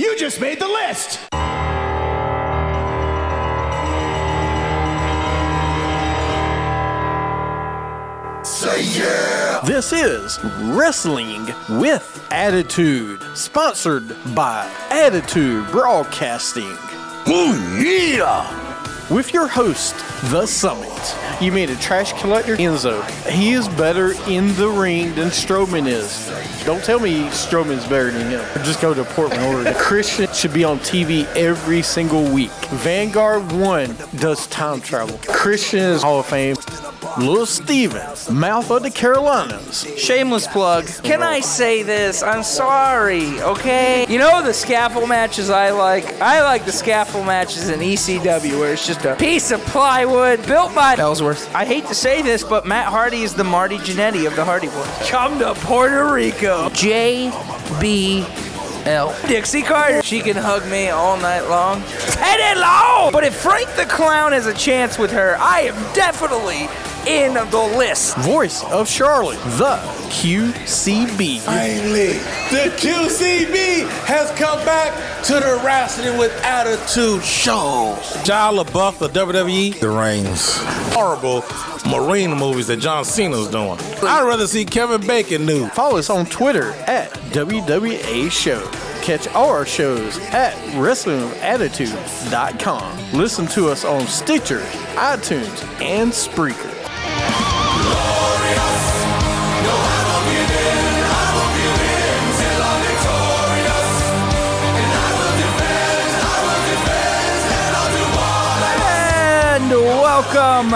You just made the list! Say yeah! This is Wrestling with Attitude, sponsored by Attitude Broadcasting. Oh yeah! With your host, The Summit. You mean a trash collector? Enzo. He is better in the ring than Strowman is. Don't tell me Strowman's better than him. Just go to Portland, Oregon. Christian should be on TV every single week. Vanguard 1 does time travel. Christian is Hall of Fame. Little Steven, mouth of the Carolinas. Shameless plug. Can I say this? I'm sorry, okay? You know the scaffold matches I like? I like the scaffold matches in ECW where it's just a piece of plywood built by Ellsworth. I hate to say this, but Matt Hardy is the Marty Jannetty of the Hardy Boys. Come to Puerto Rico. J.B. L. Dixie Carter. She can hug me all night long. Teddy Long! But if Frank the Clown has a chance with her, I am definitely in the list. Voice of Charlotte, the QCB. Finally, the QCB has come back to the Wrestling with Attitude show. John LaBeouf of WWE. The Reigns. Horrible marine movies that John Cena's doing. I'd rather see Kevin Bacon new. Follow us on Twitter at WWA Show. Catch our shows at WrestlingAttitude.com. Listen to us on Stitcher, iTunes, and Spreaker. And welcome,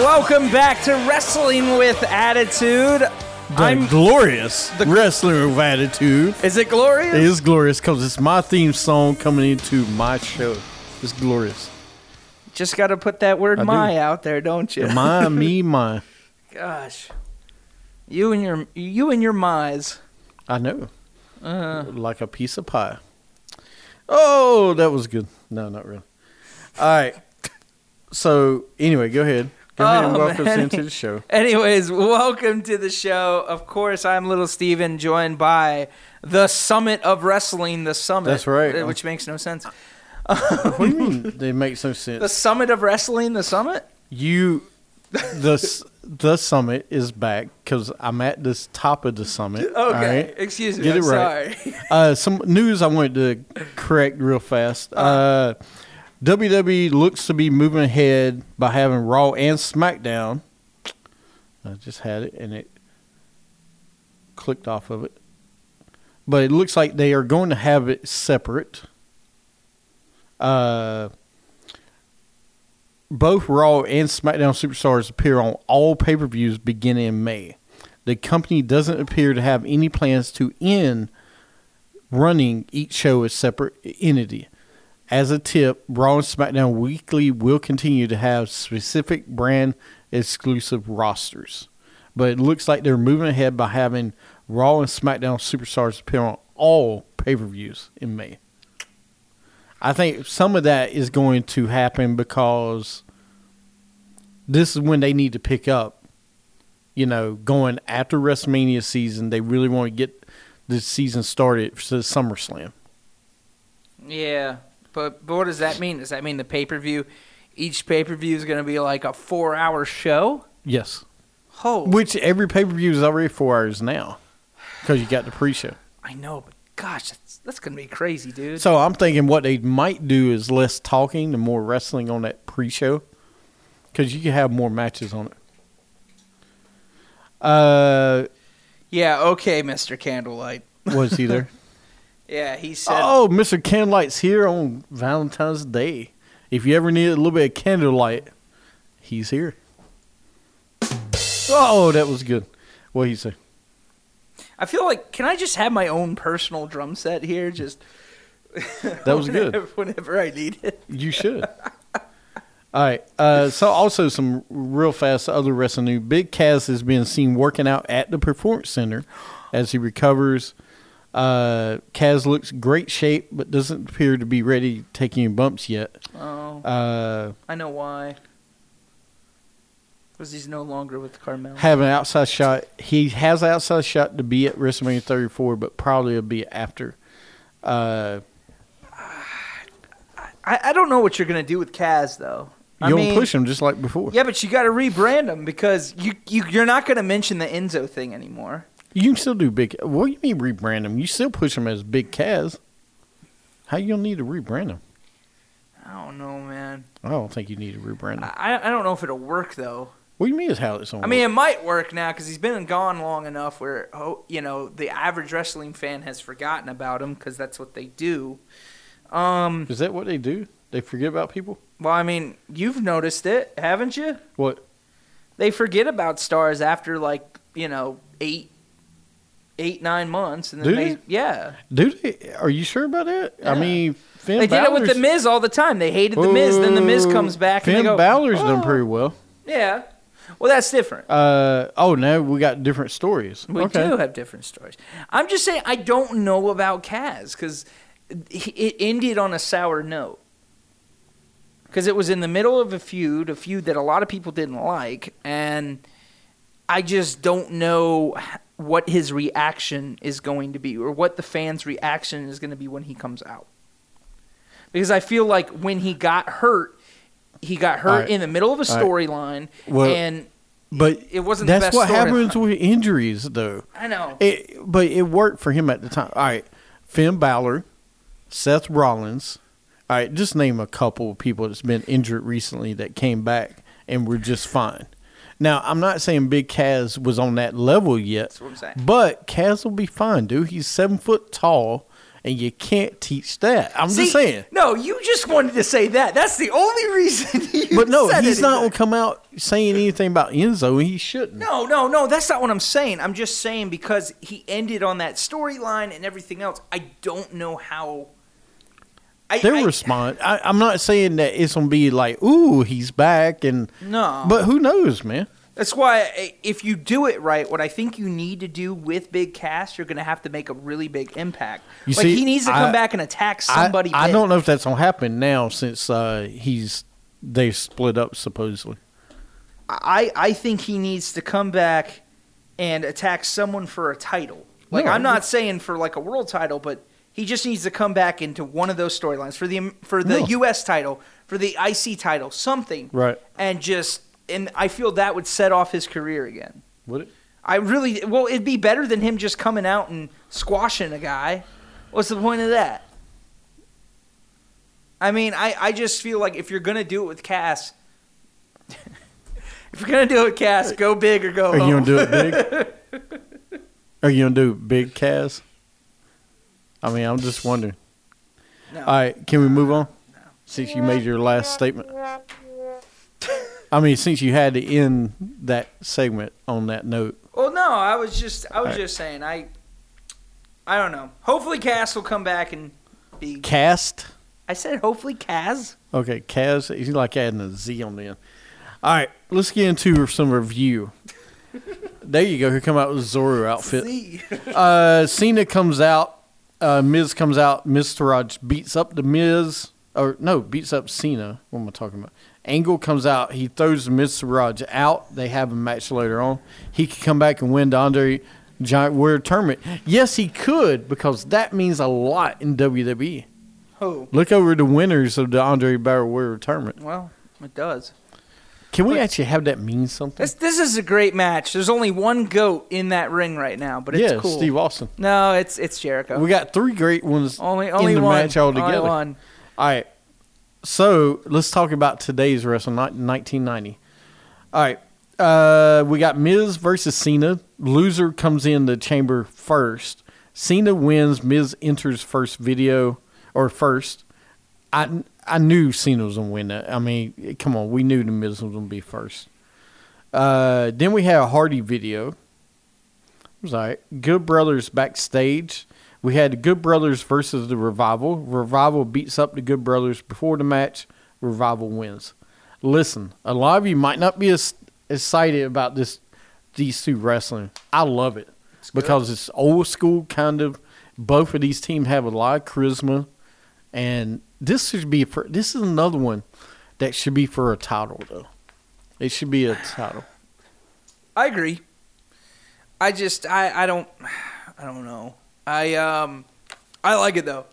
welcome back to Wrestling with Attitude. The I'm. glorious Wrestling with Attitude. Is it glorious? It is glorious because it's my theme song coming into my show. It's glorious. Just got to put that word I do. "my" out there, don't you? My, me, my. Gosh, you and your you and your my's. I know. Uh, Like a piece of pie. Oh, that was good. No, not really. All right. So, anyway, go ahead. Go ahead and Oh, welcome man. into the show. anyways, welcome to the show. Of course, I'm Little Steven, joined by the Summit of Wrestling, the Summit. That's right. uh, Which makes no sense. What do you mean? They make no sense. The Summit of Wrestling, the Summit. you the the summit is back because I'm at this top of the summit. Okay, right? excuse me. Get I'm it right. sorry. Uh, some news I wanted to correct real fast. Uh, WWE looks to be moving ahead by having Raw and SmackDown. I just had it and it clicked off of it. But it looks like they are going to have it separate. Uh, both Raw and SmackDown Superstars appear on all pay per views beginning in May. The company doesn't appear to have any plans to end running each show as separate entity. As a tip, Raw and SmackDown Weekly will continue to have specific brand exclusive rosters. But it looks like they're moving ahead by having Raw and SmackDown Superstars appear on all pay per views in May. I think some of that is going to happen because this is when they need to pick up. You know, going after WrestleMania season, they really want to get the season started for SummerSlam. Yeah, but, but what does that mean? Does that mean the pay per view, each pay per view is going to be like a four hour show? Yes. Oh, Which every pay per view is already four hours now because you got the pre show. I know, but gosh, that's, that's going to be crazy, dude. So I'm thinking what they might do is less talking and more wrestling on that pre show because you can have more matches on it. Uh, yeah, okay, Mr. Candlelight. was he there? Yeah, he said. oh, Mr. Candlelight's here on Valentine's Day. If you ever need a little bit of candlelight, he's here. Oh, that was good. What he say? I feel like, can I just have my own personal drum set here? Just. That was good. whenever, Whenever I need it. You should. All right. Uh, so also some real fast other wrestling news. Big Cass has been seen working out at the Performance Center as he recovers. Uh, Kaz looks great shape, but doesn't appear to be ready to take any bumps yet. Oh, Uh, I know why. Because he's no longer with Carmel. have an outside shot. He has an outside shot to be at WrestleMania 34, but probably it'll be after. Uh, I, I don't know what you're gonna do with Kaz though. You don't push him just like before. Yeah, but you got to rebrand him because you, you you're not gonna mention the Enzo thing anymore. You can still do big. What do you mean rebrand them? You still push them as Big Kaz. How you gonna need to rebrand them? I don't know, man. I don't think you need to rebrand them. I I don't know if it'll work though. What do you mean is how it's on? I mean, it might work now because he's been gone long enough where oh, you know the average wrestling fan has forgotten about him because that's what they do. Um, is that what they do? They forget about people? well, I mean, you've noticed it, haven't you? What? They forget about stars after like you know eight, eight nine months, and then Do they, they? yeah. Do they? Are you sure about that? I mean, Finn They did it with the Miz all the time. They hated the Miz. Then the Miz comes back Finn and they go, Balor's oh. done pretty well. Yeah. Well, that's different. Uh oh, now we got different stories. We okay. do have different stories. I'm just saying I don't know about Kaz because it ended on a sour note. Because it was in the middle of a feud, a feud that a lot of people didn't like, and I just don't know what his reaction is going to be or what the fans' reaction is going to be when he comes out. Because I feel like when he got hurt, he got hurt right. in the middle of a All right. storyline, Well, and But it wasn't the That's best what storyline. happens with injuries, though. I know. It, but it worked for him at the time. All right, Finn Balor, Seth Rollins. All right, just name a couple of people that's been injured recently that came back and were just fine. Now, I'm not saying Big Kaz was on that level yet, That's what I'm saying. but Kaz will be fine, dude. He's seven foot tall, and you can't teach that. I'm See, just saying. No, you just wanted to say that. That's the only reason you But no, he's not going to come out saying anything about Enzo. He shouldn't. No, no, no. That's not what I'm saying. I'm just saying because he ended on that storyline and everything else. I don't know how. I, They'll I- respond. I, I'm not saying that it's gonna be like, "Ooh, he's back," and No. but who knows, man? That's why if you do it right, what I think you need to do with Big Cass, you're going to have to make a really big impact. You like see, he needs to come I- back and attack somebody. I, big. don't know if that's gonna happen now since uh, he's they split up supposedly. I I think he needs to come back and attack someone for a title. Like No, I'm not saying for like a world title, but he just needs to come back into one of those storylines for the for the No. U.S. title, for the IC title, something, Right? and just and I feel that would set off his career again. Would it? I really well, it'd be better than him just coming out and squashing a guy. What's the point of that? I mean, I, I just feel like if you're gonna do it with Cass, if you're gonna do it with Cass, go big or go Are you gonna do it big? Are you gonna do big Kaz? I mean, I'm just wondering. No. All right, can we move on? Since you made your last statement. I mean, since you had to end that segment on that note. Well, no, I was just I was Alright. just saying I I don't know. Hopefully, Cass will come back and be. Cast. I said hopefully, Kaz. Okay, Kaz. He's like adding a Z on the end. All right, let's get into some review. there you go. Here come out with Zoro outfit. Uh, Cena comes out. Uh, Miz comes out. Mr. Raj beats up the Miz. Or no, beats up Cena. What am I talking about? Angle comes out. He throws Mr. Raj out. They have a match later on. He could come back and win the Andre Giant Warrior tournament. Yes, he could because that means a lot in WWE. Who? Look over the winners of the Andre Barrow Warrior tournament. Well, it does. Can we actually have that mean something? This this is a great match. There's only one goat in that ring right now, but it's yeah, cool. Steve Austin. No, it's it's Jericho. We got three great ones only only in the one match altogether. Only one. All right. So let's talk about today's wrestling, not 1990. All right. Uh, we got Miz versus Cena. Loser comes in the chamber first. Cena wins. Miz enters first video or first. I I knew Cena was gonna win that. I mean, come on, we knew the Miz was gonna be first. Uh, then we had a Hardy video. It was all right. Good Brothers backstage. We had the Good Brothers versus the Revival. Revival beats up the Good Brothers before the match. Revival wins. Listen, a lot of you might not be as excited about this these two wrestling. I love it because it's old school kind of. Both of these teams have a lot of charisma, and this should be for. This is another one that should be for a title though. It should be a title. I agree. I just I I don't I don't know. I um I like it though.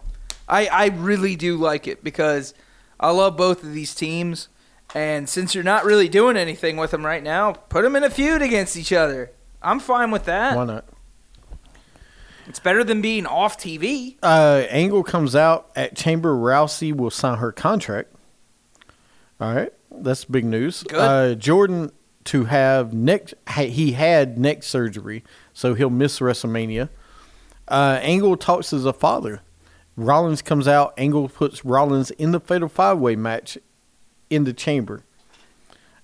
I I really do like it because I love both of these teams, and since you're not really doing anything with them right now, put them in a feud against each other. I'm fine with that. Why not? It's better than being off TV. Uh, Angle comes out at Chamber. Rousey will sign her contract. All right, that's big news. Good. Uh, Jordan to have neck. He had neck surgery, so he'll miss WrestleMania. Uh, Angle talks as a father. Rollins comes out. Angle puts Rollins in the Fatal Five Way match in the Chamber.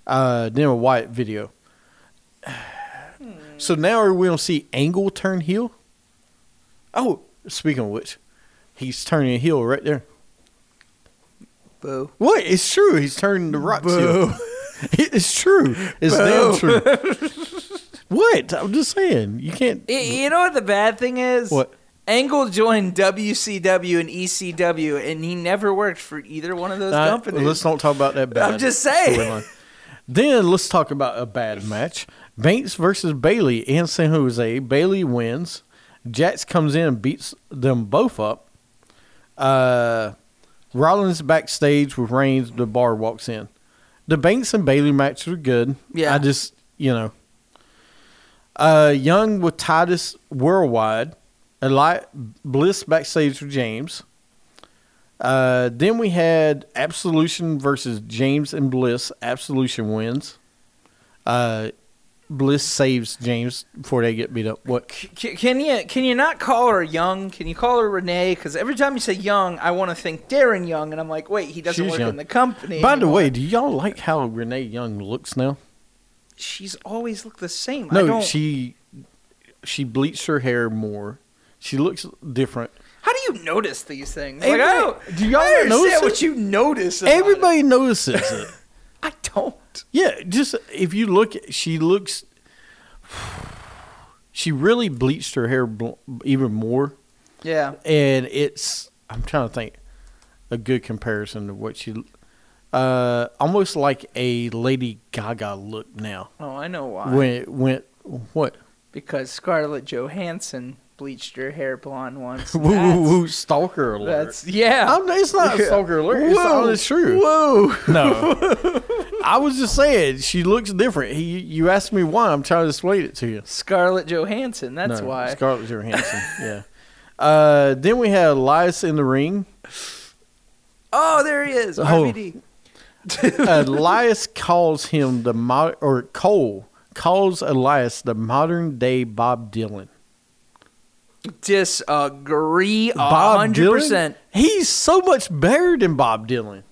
Uh, then a Wyatt video. So now are we gonna see Angle turn heel? Oh, speaking of which, he's turning a heel right there. Boo. What? It's true. He's turning the Rock's heel. It's true. It's damn true. what? I'm just saying. You can't. Y- You know what the bad thing is? What? Angle joined WCW and ECW, and he never worked for either one of those companies. let's not talk about that bad. I'm just saying. Then let's talk about a bad match. Banks versus Bayley in San Jose. Bayley wins. Jax comes in and beats them both up. Uh, Rollins backstage with Reigns. The bar walks in. The Banks and Bayley match was good. Yeah. I just you know. Uh, Young with Titus worldwide. Eli Bliss backstage with James. Uh, then we had Absolution versus James and Bliss. Absolution wins. Uh, Bliss saves James before they get beat up. What? C- can you can you not call her Young? Can you call her Renee? Because every time you say Young, I want to think Darren Young, and I'm like, wait, he doesn't She's work young. in the company. By the way, do y'all like how Renee Young looks now? she's always looked the same. I No, don't, she she bleached her hair more. She looks different. How do you notice these things? Like, I don't, do y'all I notice understand it? what you notice. Everybody notices it. Yeah, just if you look, she looks. She really bleached her hair bl- even more, Yeah. and it's. I'm trying to think a good comparison to what she. Uh, almost like a Lady Gaga look now. Oh, I know why. When it went what? because Scarlett Johansson bleached her hair blonde once. Woo, woo, woo, stalker alert. That's yeah. I'm, it's not a stalker alert. It's, Whoa. it's true. Whoa. No, I was just saying she looks different. He, you asked me why. I'm trying to explain it to you. Scarlett Johansson. That's No, why. Scarlett Johansson. yeah. Uh, then we had Elias in the ring. oh, there he is. Oh. Elias calls him the mod or Cole calls Elias the modern day Bob Dylan. Disagree a Bob hundred Dylan? percent. He's so much better than Bob Dylan.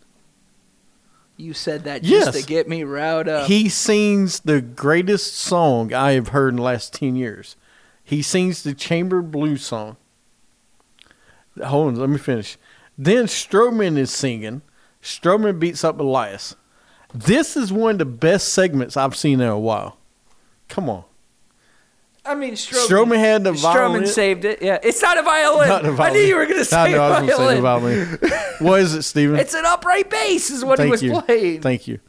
You said that just Yes. to get me riled up. He sings the greatest song I have heard in the last 10 years. He sings the Chamber Blues song. Hold on, let me finish. Then Strowman is singing. Strowman beats up Elias. This is one of the best segments I've seen in a while. Come on. I mean, Strowman, Strowman had the violin. Strowman saved it. Yeah, it's not a violin. Not the I knew you were going to say I know, I was violin. say violin. what is it, Steven? It's an upright bass, is what Thank he was you. playing. Thank you.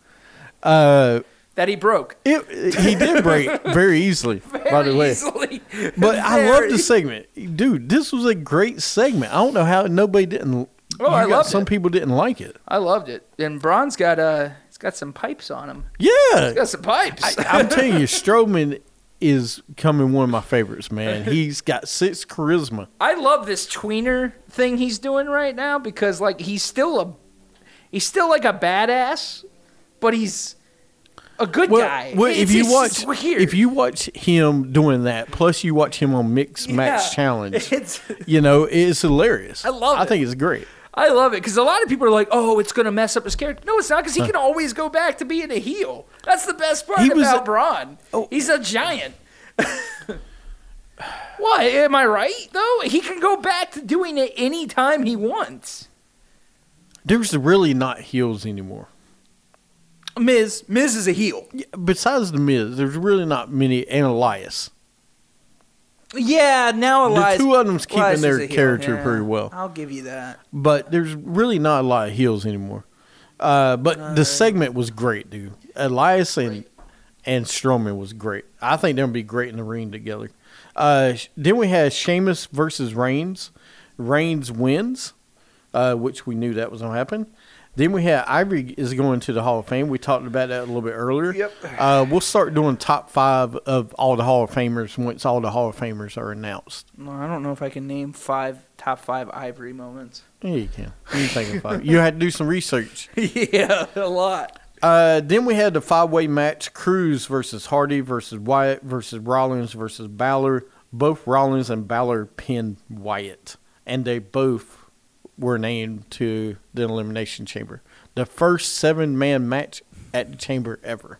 Uh, that he broke. it, he did break very easily, by the Very way. easily. But I love the segment, dude. This was a great segment. I don't know how nobody didn't. Oh, I got- loved Some it. people didn't like it. I loved it. And Braun's got uh, he's got some pipes on him. Yeah, He's got some pipes. I, I'm telling you, Strowman is coming one of my favorites. Man, he's got six charisma. I love this tweener thing he's doing right now because like he's still a he's still like a badass, but he's a good Well, guy. well It's- if you watch, if you watch him doing that, plus you watch him on Mixed Match Challenge, It's, you know, it's hilarious. I love I it. think it's great. I love it because a lot of people are like, "Oh, it's gonna mess up his character." No, it's not because he can always go back to being a heel. That's the best part He about a- Braun. Oh. He's a giant. Why? Am I right though? He can go back to doing it anytime he wants. There's really not heels anymore. Miz, Miz is a heel. Besides the Miz, there's really not many. And Elias, Yeah, now Elias. the two of them's keeping Elias their character yeah. pretty well. I'll give you that. but there's really not a lot of heels anymore. Uh, but the segment was great, dude. Elias and and Strowman was great. I think they'll be great in the ring together. Uh, then we had Sheamus versus Reigns. Reigns wins, uh, which we knew that was gonna happen. Then we had Ivory is going to the Hall of Fame. We talked about that a little bit earlier. Yep. Uh, we'll start doing top five of all the Hall of Famers once all the Hall of Famers are announced. No, I don't know if I can name five top five Ivory moments. Yeah, you can. You can think of five. You had to do some research. yeah, a lot. Uh, then we had the five way match: Crews versus Hardy versus Wyatt versus Rollins versus Balor. Both Rollins and Balor pinned Wyatt, and they both were named to the Elimination Chamber. The first seven man match at the Chamber ever.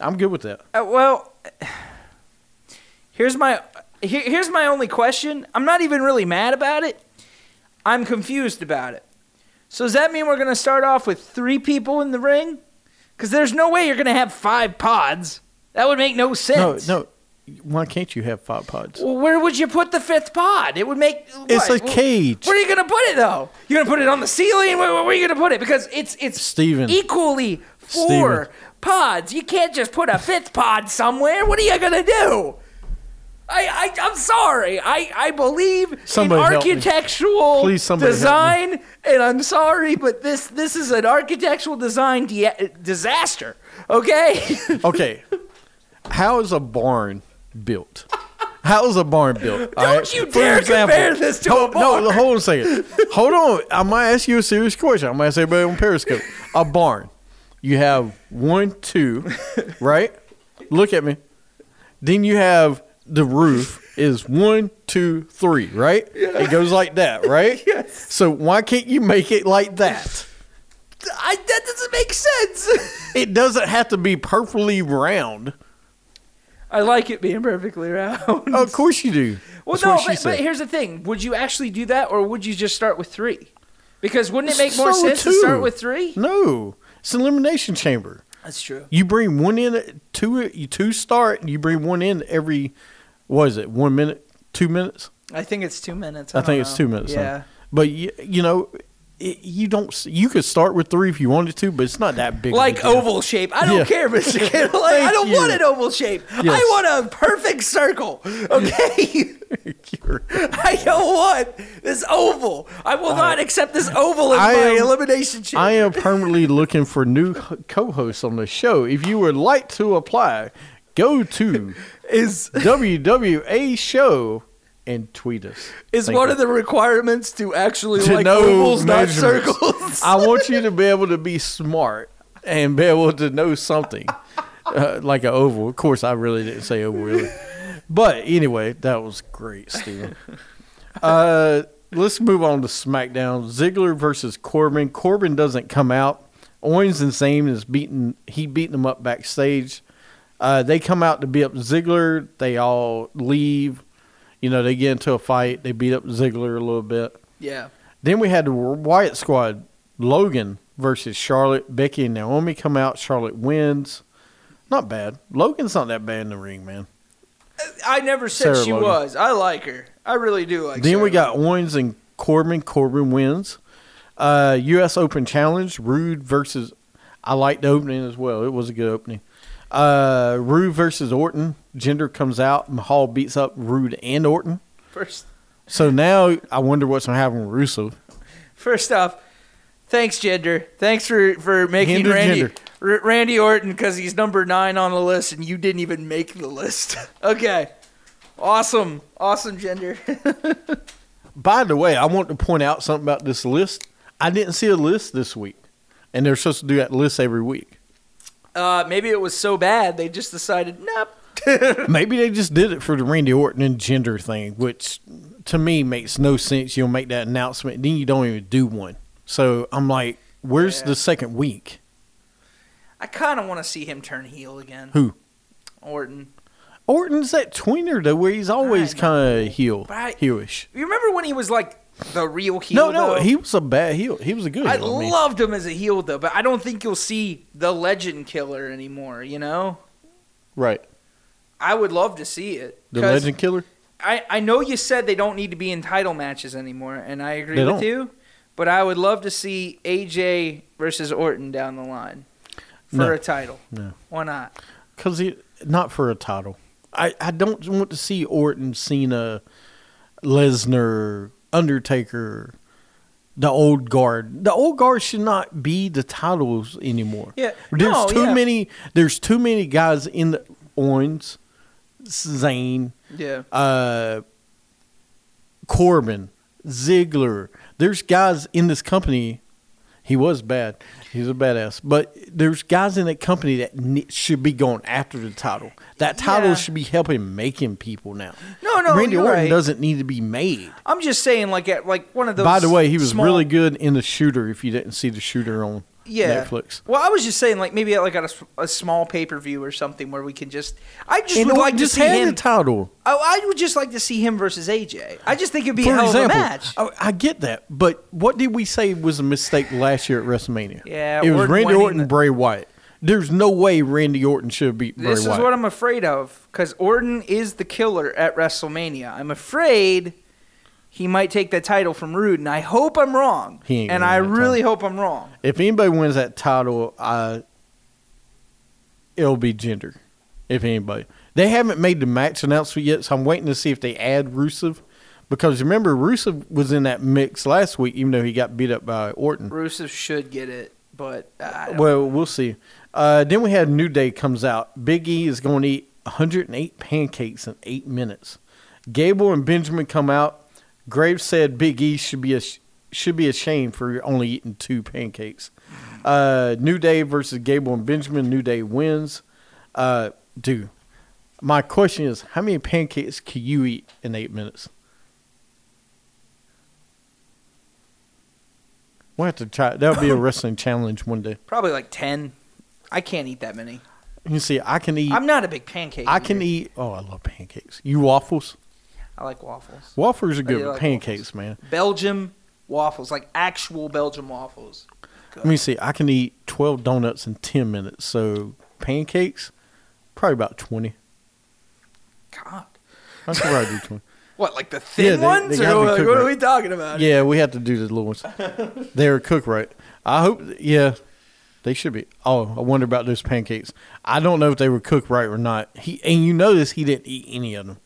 I'm good with that. Uh, well, here's my here, here's my only question. I'm not even really mad about it. I'm confused about it. So does that mean we're gonna start off with three people in the ring? Because there's no way you're gonna have five pods. That would make no No, sense. no. Why can't you have five pods? Well, where would you put the fifth pod? It would make. It's what? a cage. Where are you gonna put it though? You're gonna put it on the ceiling? Where, where are you gonna put it? Because it's it's Steven. equally four Steven. pods. You can't just put a fifth pod somewhere. What are you gonna do? I, I I'm sorry. I, I believe Somebody in architectural Please, design, and I'm sorry, but this this is an architectural design dia- disaster. Okay. Okay. How is a barn built? How is a barn built? Don't you For dare example- compare this to Hold- a barn. No, hold on a second. Hold on. I might ask you a serious question. I might say, everybody on Periscope. A barn. You have one, two, right? Look at me. Then you have the roof is one, two, three, right? It goes like that, right? Yes. So why can't you make it like that? I, that doesn't make sense. It doesn't have to be perfectly round. I like it being perfectly round. Of course you do. Well, That's no, but, but here's the thing: would you actually do that, or would you just start with three? Because wouldn't it make more Start with sense to start with three? No, it's an elimination chamber. That's true. You bring one in, two, you two start. And you bring one in every, what is it? One minute, two minutes. I think it's two minutes. I, don't think it's two minutes. huh? Yeah. but you, you know, it, you don't. You could start with three if you wanted to, but it's not that big. Like oval shape. I don't Yeah. care, Mr. Kittle. I don't you. want an oval shape. I want a perfect circle. Okay. I don't want this oval. I will not accept this oval as I my am- elimination chamber. I am permanently looking for new co-hosts on the show. If you would like to apply, go to is WWA show and tweet us. is Thank one you. of the requirements to actually To like know ovals, not circles. I want you to be able to be smart and be able to know something uh, like an oval. Of course, I really didn't say oval, really. But anyway, that was great, Steven. Uh, let's move on to SmackDown. Ziggler versus Corbin. Corbin doesn't come out. Owens and Zayn is beating. He beating them up backstage. Uh, they come out to beat up Ziggler. They all leave. You know, they get into a fight. They beat up Ziggler a little bit. yeah. Then we had the Riott Squad, Logan versus Charlotte. Becky and Naomi come out. Charlotte wins. Not bad. Logan's not that bad in the ring, man. I never said Sarah she Logan. was. I like her. I really do like. then Sarah we got Owens and Corbin. Corbin wins. Uh, U.S. Open Challenge, Roode versus. I liked the opening as well. It was a good opening. Uh, Roode versus Orton. Jinder comes out. Mahal beats up Roode and Orton. first. So now I wonder what's going to happen with Russo. First off, thanks, Jinder. Thanks for for making Hinder Randy Jinder. R- Randy Orton because he's number nine on the list and you didn't even make the list. okay, awesome, awesome, Jinder. By the way, I want to point out something about this list. I didn't see a list this week, and they're supposed to do that list every week. Uh, maybe it was so bad they just decided, nope. Maybe they just did it for the Randy Orton and Jinder thing, which to me makes no sense. You'll make that announcement, then you don't even do one. So I'm like, where's Yeah. the second week? I kind of want to see him turn heel again. Who? Orton. Orton's that tweener though, where he's always kind of heel, heelish. You remember when he was like the real heel? No, no, though? he was a bad heel. He was a good I heel. I mean. loved him as a heel though, but I don't think you'll see the legend killer anymore. You know, right. I would love to see it. The legend killer. I, I know you said they don't need to be in title matches anymore, and I agree They with don't. you. But I would love to see AJ versus Orton down the line for No. a title. No. Why not? Because he not for a title. I, I don't want to see Orton, Cena, Lesnar, Undertaker the old guard. The old guard should not be the titles anymore. Yeah. There's No, too yeah. many there's too many guys in the Owens, Zayn, Yeah. uh Corbin, Ziggler. There's guys in this company. He was bad. He's a badass. But there's guys in that company that ne- should be going after the title. That title Yeah. should be helping making people now. No, no, Randy you're Orton right. doesn't need to be made. I'm just saying, like, at like one of those. By the way, he was small- really good in the shooter. If you didn't see the shooter on yeah. Netflix, Well, I was just saying, like, maybe at like at a a, small pay per view or something where we can just. I just and would like to just see had him. the title. I, I would just like to see him versus AJ. I just think it'd be For a hell example, of a match. I, I get that, but what did we say was a mistake last year at WrestleMania? Yeah, it was Randy Orton, Bray Wyatt. There's no way Randy Orton should beat Bray This is Wyatt. what I'm afraid of because Orton is the killer at WrestleMania. I'm afraid he might take that title from Roode, and I hope I'm wrong. He ain't and I really hope I'm wrong. if anybody wins that title, uh, it'll be Jinder. If anybody, they haven't made the match announcement yet, so I'm waiting to see if they add Rusev. Because remember, Rusev was in that mix last week, even though he got beat up by Orton. Rusev should get it, but I Well, we'll see. Uh, then we had New Day comes out. Big E is going to eat 108 pancakes in eight minutes. Gable and Benjamin come out. Graves said Big E should be a, should be ashamed for only eating two pancakes. Uh, New Day versus Gable and Benjamin. New Day wins. Uh, dude, my question is, how many pancakes can you eat in eight minutes? We'll have to try. That'll be a wrestling challenge one day. probably like ten. I can't eat that many. You see, I can eat. I'm not a big pancake. I can eat. Oh, I love pancakes. You waffles? I like waffles. Waffles are good, but like pancakes, man. Belgium waffles, like actual Belgium waffles. Let me see. I can eat twelve donuts in ten minutes. So pancakes, probably about twenty. God. I could probably do twenty. What, like the thin Yeah, they- ones? they or like, what are we talking about? Yeah, we have to do the little ones. They're cooked right. I hope. Yeah, they should be. Oh, I wonder about those pancakes. I don't know if they were cooked right or not. He and you notice he didn't eat any of them.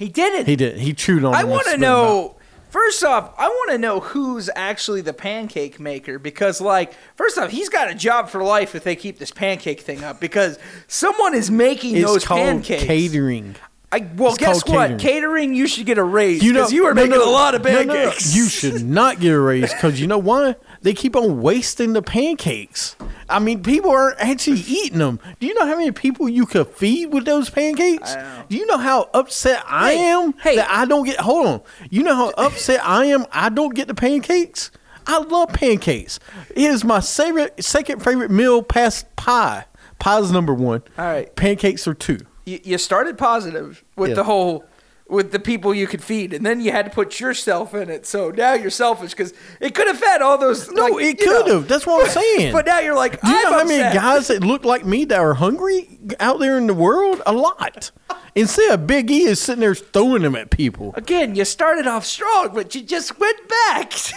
He did it. He didn't. He chewed on. I want to spit 'em out. know. First off, I want to know who's actually the pancake maker because, like, first off, he's got a job for life if they keep this pancake thing up because someone is making It's those called pancakes. catering. I, well, It's guess called what? catering. Catering. you should get a raise because you were no, making no, a lot of no, no, no. pancakes. You should not get a raise because you know why? They keep on wasting the pancakes. I mean, people aren't actually eating them. Do you know how many people you could feed with those pancakes? Do you know how upset I Hey, am hey. that I don't get? Hold on. You know how upset I am? I don't get the pancakes. I love pancakes. It is my favorite, second favorite meal past pie. Pie's number one. All right. Pancakes are two. you, you started positive with Yeah. the whole with the people you could feed, and then you had to put yourself in it. So now you're selfish because it could have fed all those. No, like, it know. could have. That's what I'm saying. But now you're like, Do you know how many guys that look like me that are hungry out there in the world? A lot. Instead of Big E is sitting there throwing them at people. Again, you started off strong, but you just went back,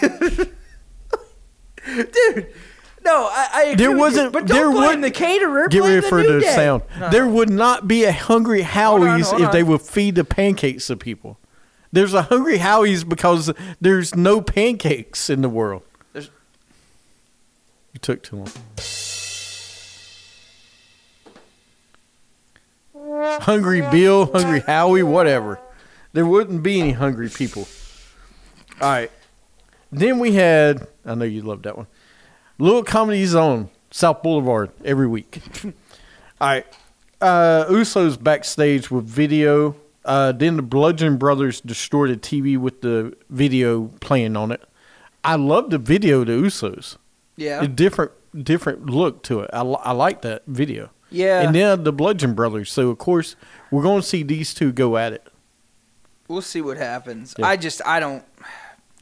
dude. No, I, I agree There with you, wasn't. but there don't blame would the caterer. Get blame ready the for New the Day. sound. No. There would not be a hungry Howie's hold if they would feed the pancakes to people. There's a hungry Howie's because there's no pancakes in the world. There's- You took too long. Hungry Bill, Hungry Howie, whatever. There wouldn't be any hungry people. All right. Then we had, I know you love that one. Little Comedy Zone, South Boulevard, every week. All right. Uh, Usos backstage with video. Uh, then the Bludgeon Brothers destroyed the TV with the video playing on it. I love the video, the Usos. Yeah, A different, different look to it. I, I like that video. yeah. And then the Bludgeon Brothers. So of course we're going to see these two go at it. we'll see what happens. Yeah. I just, I don't.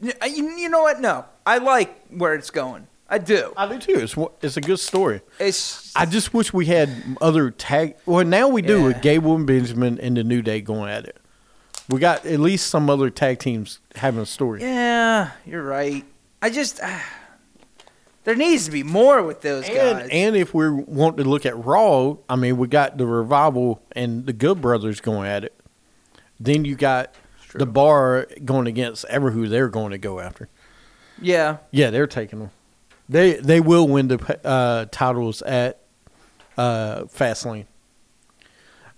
You, you know what? No, I like where it's going. I do. I do too. It's it's a good story. It's I just wish we had other tag. Well, now we do Yeah. with Gable and Benjamin and the New Day going at it. We got at least some other tag teams having a story. yeah. You're right. I just. Uh, there needs to be more with those guys. And, and if we want to look at Raw, I mean, we got the Revival and the Good Brothers going at it. Then you got the Bar going against ever who they're going to go after. Yeah. Yeah, they're taking them. They they will win the uh, titles at uh, Fastlane.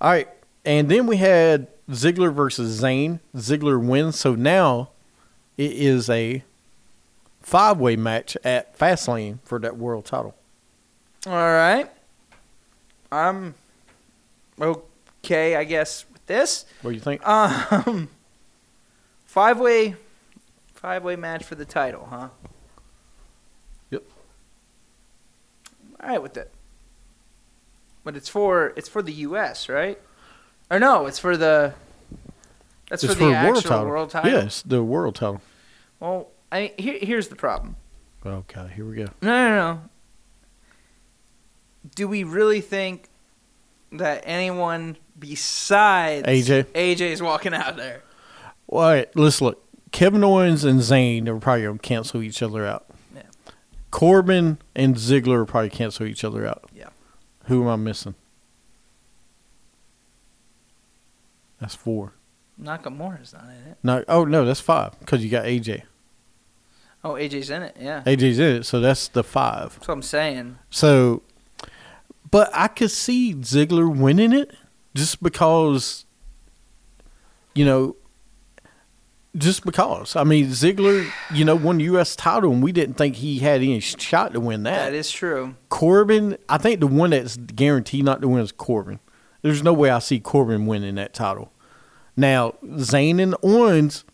All right, and then we had Ziggler versus Zayn. Ziggler wins, so now it is a five way match at Fastlane for that world title. All right. I'm okay, I guess, with this. What do you think? Um, five way, five way match for the title, huh? All right with it. But it's for it's for the U.S. right? Or no, it's for the. That's it's for the a actual world title. Yes, the world title. Well, I here, here's the problem. Okay, here we go. No, no, no. Do we really think that anyone besides AJ? AJ is walking out there? All right, let's look. Kevin Owens and Zayn are probably going to cancel each other out. Corbin and Ziggler probably cancel each other out. Yeah. Who am I missing? That's four. Nakamura's not in it. No, oh no, that's five because you got AJ. Oh, AJ's in it. Yeah. AJ's in it, so that's the five. That's what I'm saying. So, but I could see Ziggler winning it just because, you know, just because. I mean, Ziggler, you know, won the U.S. title, and we didn't think he had any shot to win that. That is true. Corbin, I think the one that's guaranteed not to win is Corbin. There's no way I see Corbin winning that title. Now, Zayn and Owens,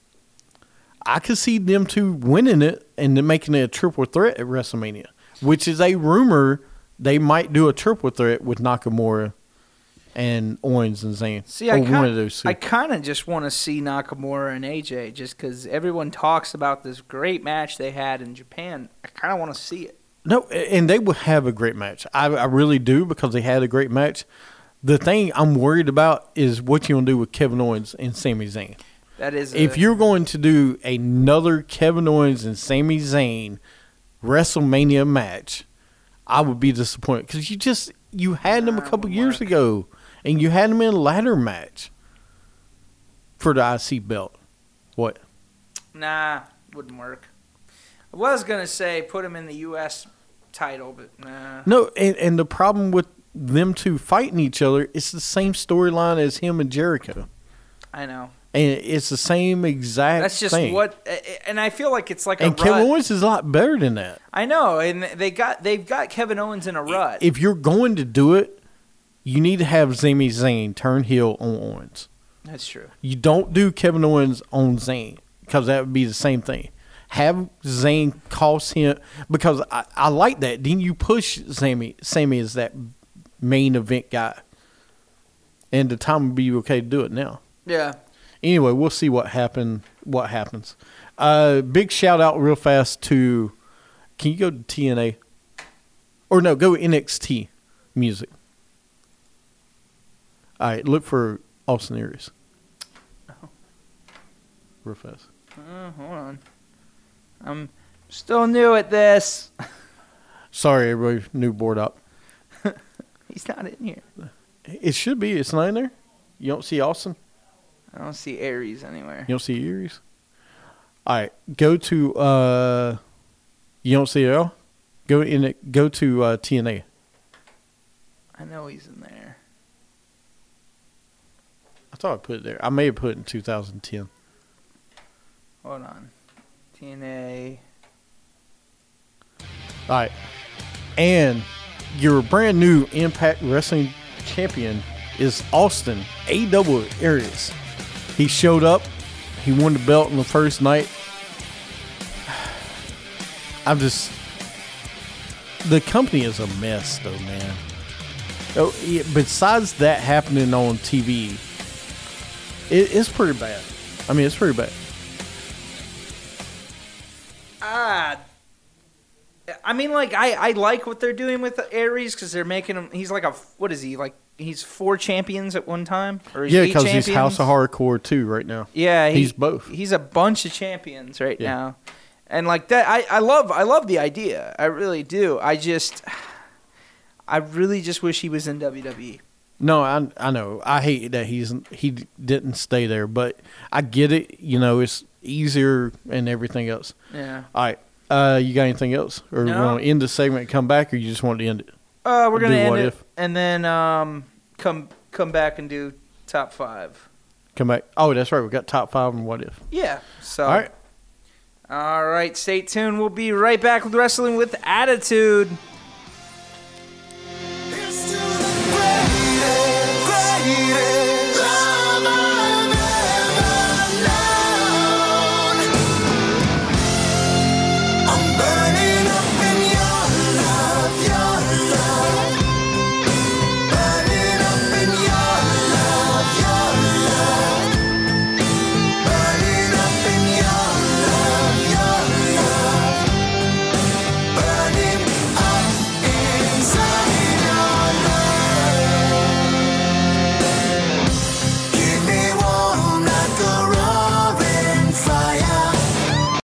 I could see them two winning it and then making it a triple threat at WrestleMania, which is a rumor they might do a triple threat with Nakamura and Owens and Zayn. See, I Or one kind of those two. I kind of just want to see Nakamura and AJ just because everyone talks about this great match they had in Japan. I kind of want to see it. No, and they would have a great match. I, I really do because they had a great match. The thing I'm worried about is what you're gonna do with Kevin Owens and Sami Zayn. That is If a- you're going to do another Kevin Owens and Sami Zayn WrestleMania match, I would be disappointed because you just you had them a couple years work. ago, and you had them in a ladder match for the IC belt. What? Nah, wouldn't work. I was gonna say put him in the U.S. title, but nah. No, and, and the problem with them two fighting each other, it's the same storyline as him and Jericho, I know. and it's the same exact. That's just thing. what, and I feel like it's like a And Kevin. Owens is a lot better than that. I know, and they got they've got Kevin Owens in a rut. If you're going to do it, you need to have Sami Zayn turn heel on Owens. That's true. You don't do Kevin Owens on Zayn because that would be the same thing. Have Zayn cost him because I, I like that. Then you push Sami. Sami as that main event guy, and the time would be okay to do it now. Yeah. Anyway, we'll see what happen. What happens? Uh, big shout out real fast to. Can you go to TNA? Or no, go NXT music. All right, look for Austin Aries. Real fast. Uh, hold on. I'm still new at this. Sorry, everybody, new board up. He's not in here. It should be. It's not in there. You don't see Austin. I don't see Aries anywhere. You don't see Aries. All right, go to. uh You don't see L. Go in it. Go to uh, TNA. I know he's in there. I thought I put it there. I may have put it in 2010. Hold on. TNA. All right. And your brand new Impact Wrestling champion is Austin A. Aries. He showed up. He won the belt on the first night. I'm just. The company is a mess, though, man. Oh, besides that happening on TV, it, it's pretty bad. I mean, it's pretty bad. Ah. I mean, like I, I like what they're doing with Aries because they're making him. He's like a what is he like? He's four champions at one time, or Yeah, because he's? House of Hardcore too right now. Yeah, he- He's both. He's a bunch of champions right Yeah. now, and like that, I, I love I love the idea. I really do. I just, I really just wish he was in. WWE. No, I I know. I hate that he's he didn't stay there, but I get it. You know, it's easier and everything else. Yeah. All right, Uh, you got anything else, or No. want to end the segment, and come back, or you just want to end it? Uh, we're gonna Do end what it if. and then um come come back and do top five. Come back. Oh, that's right. We got top five and what if. Yeah. So. All right. All right. Stay tuned. We'll be right back with wrestling with attitude.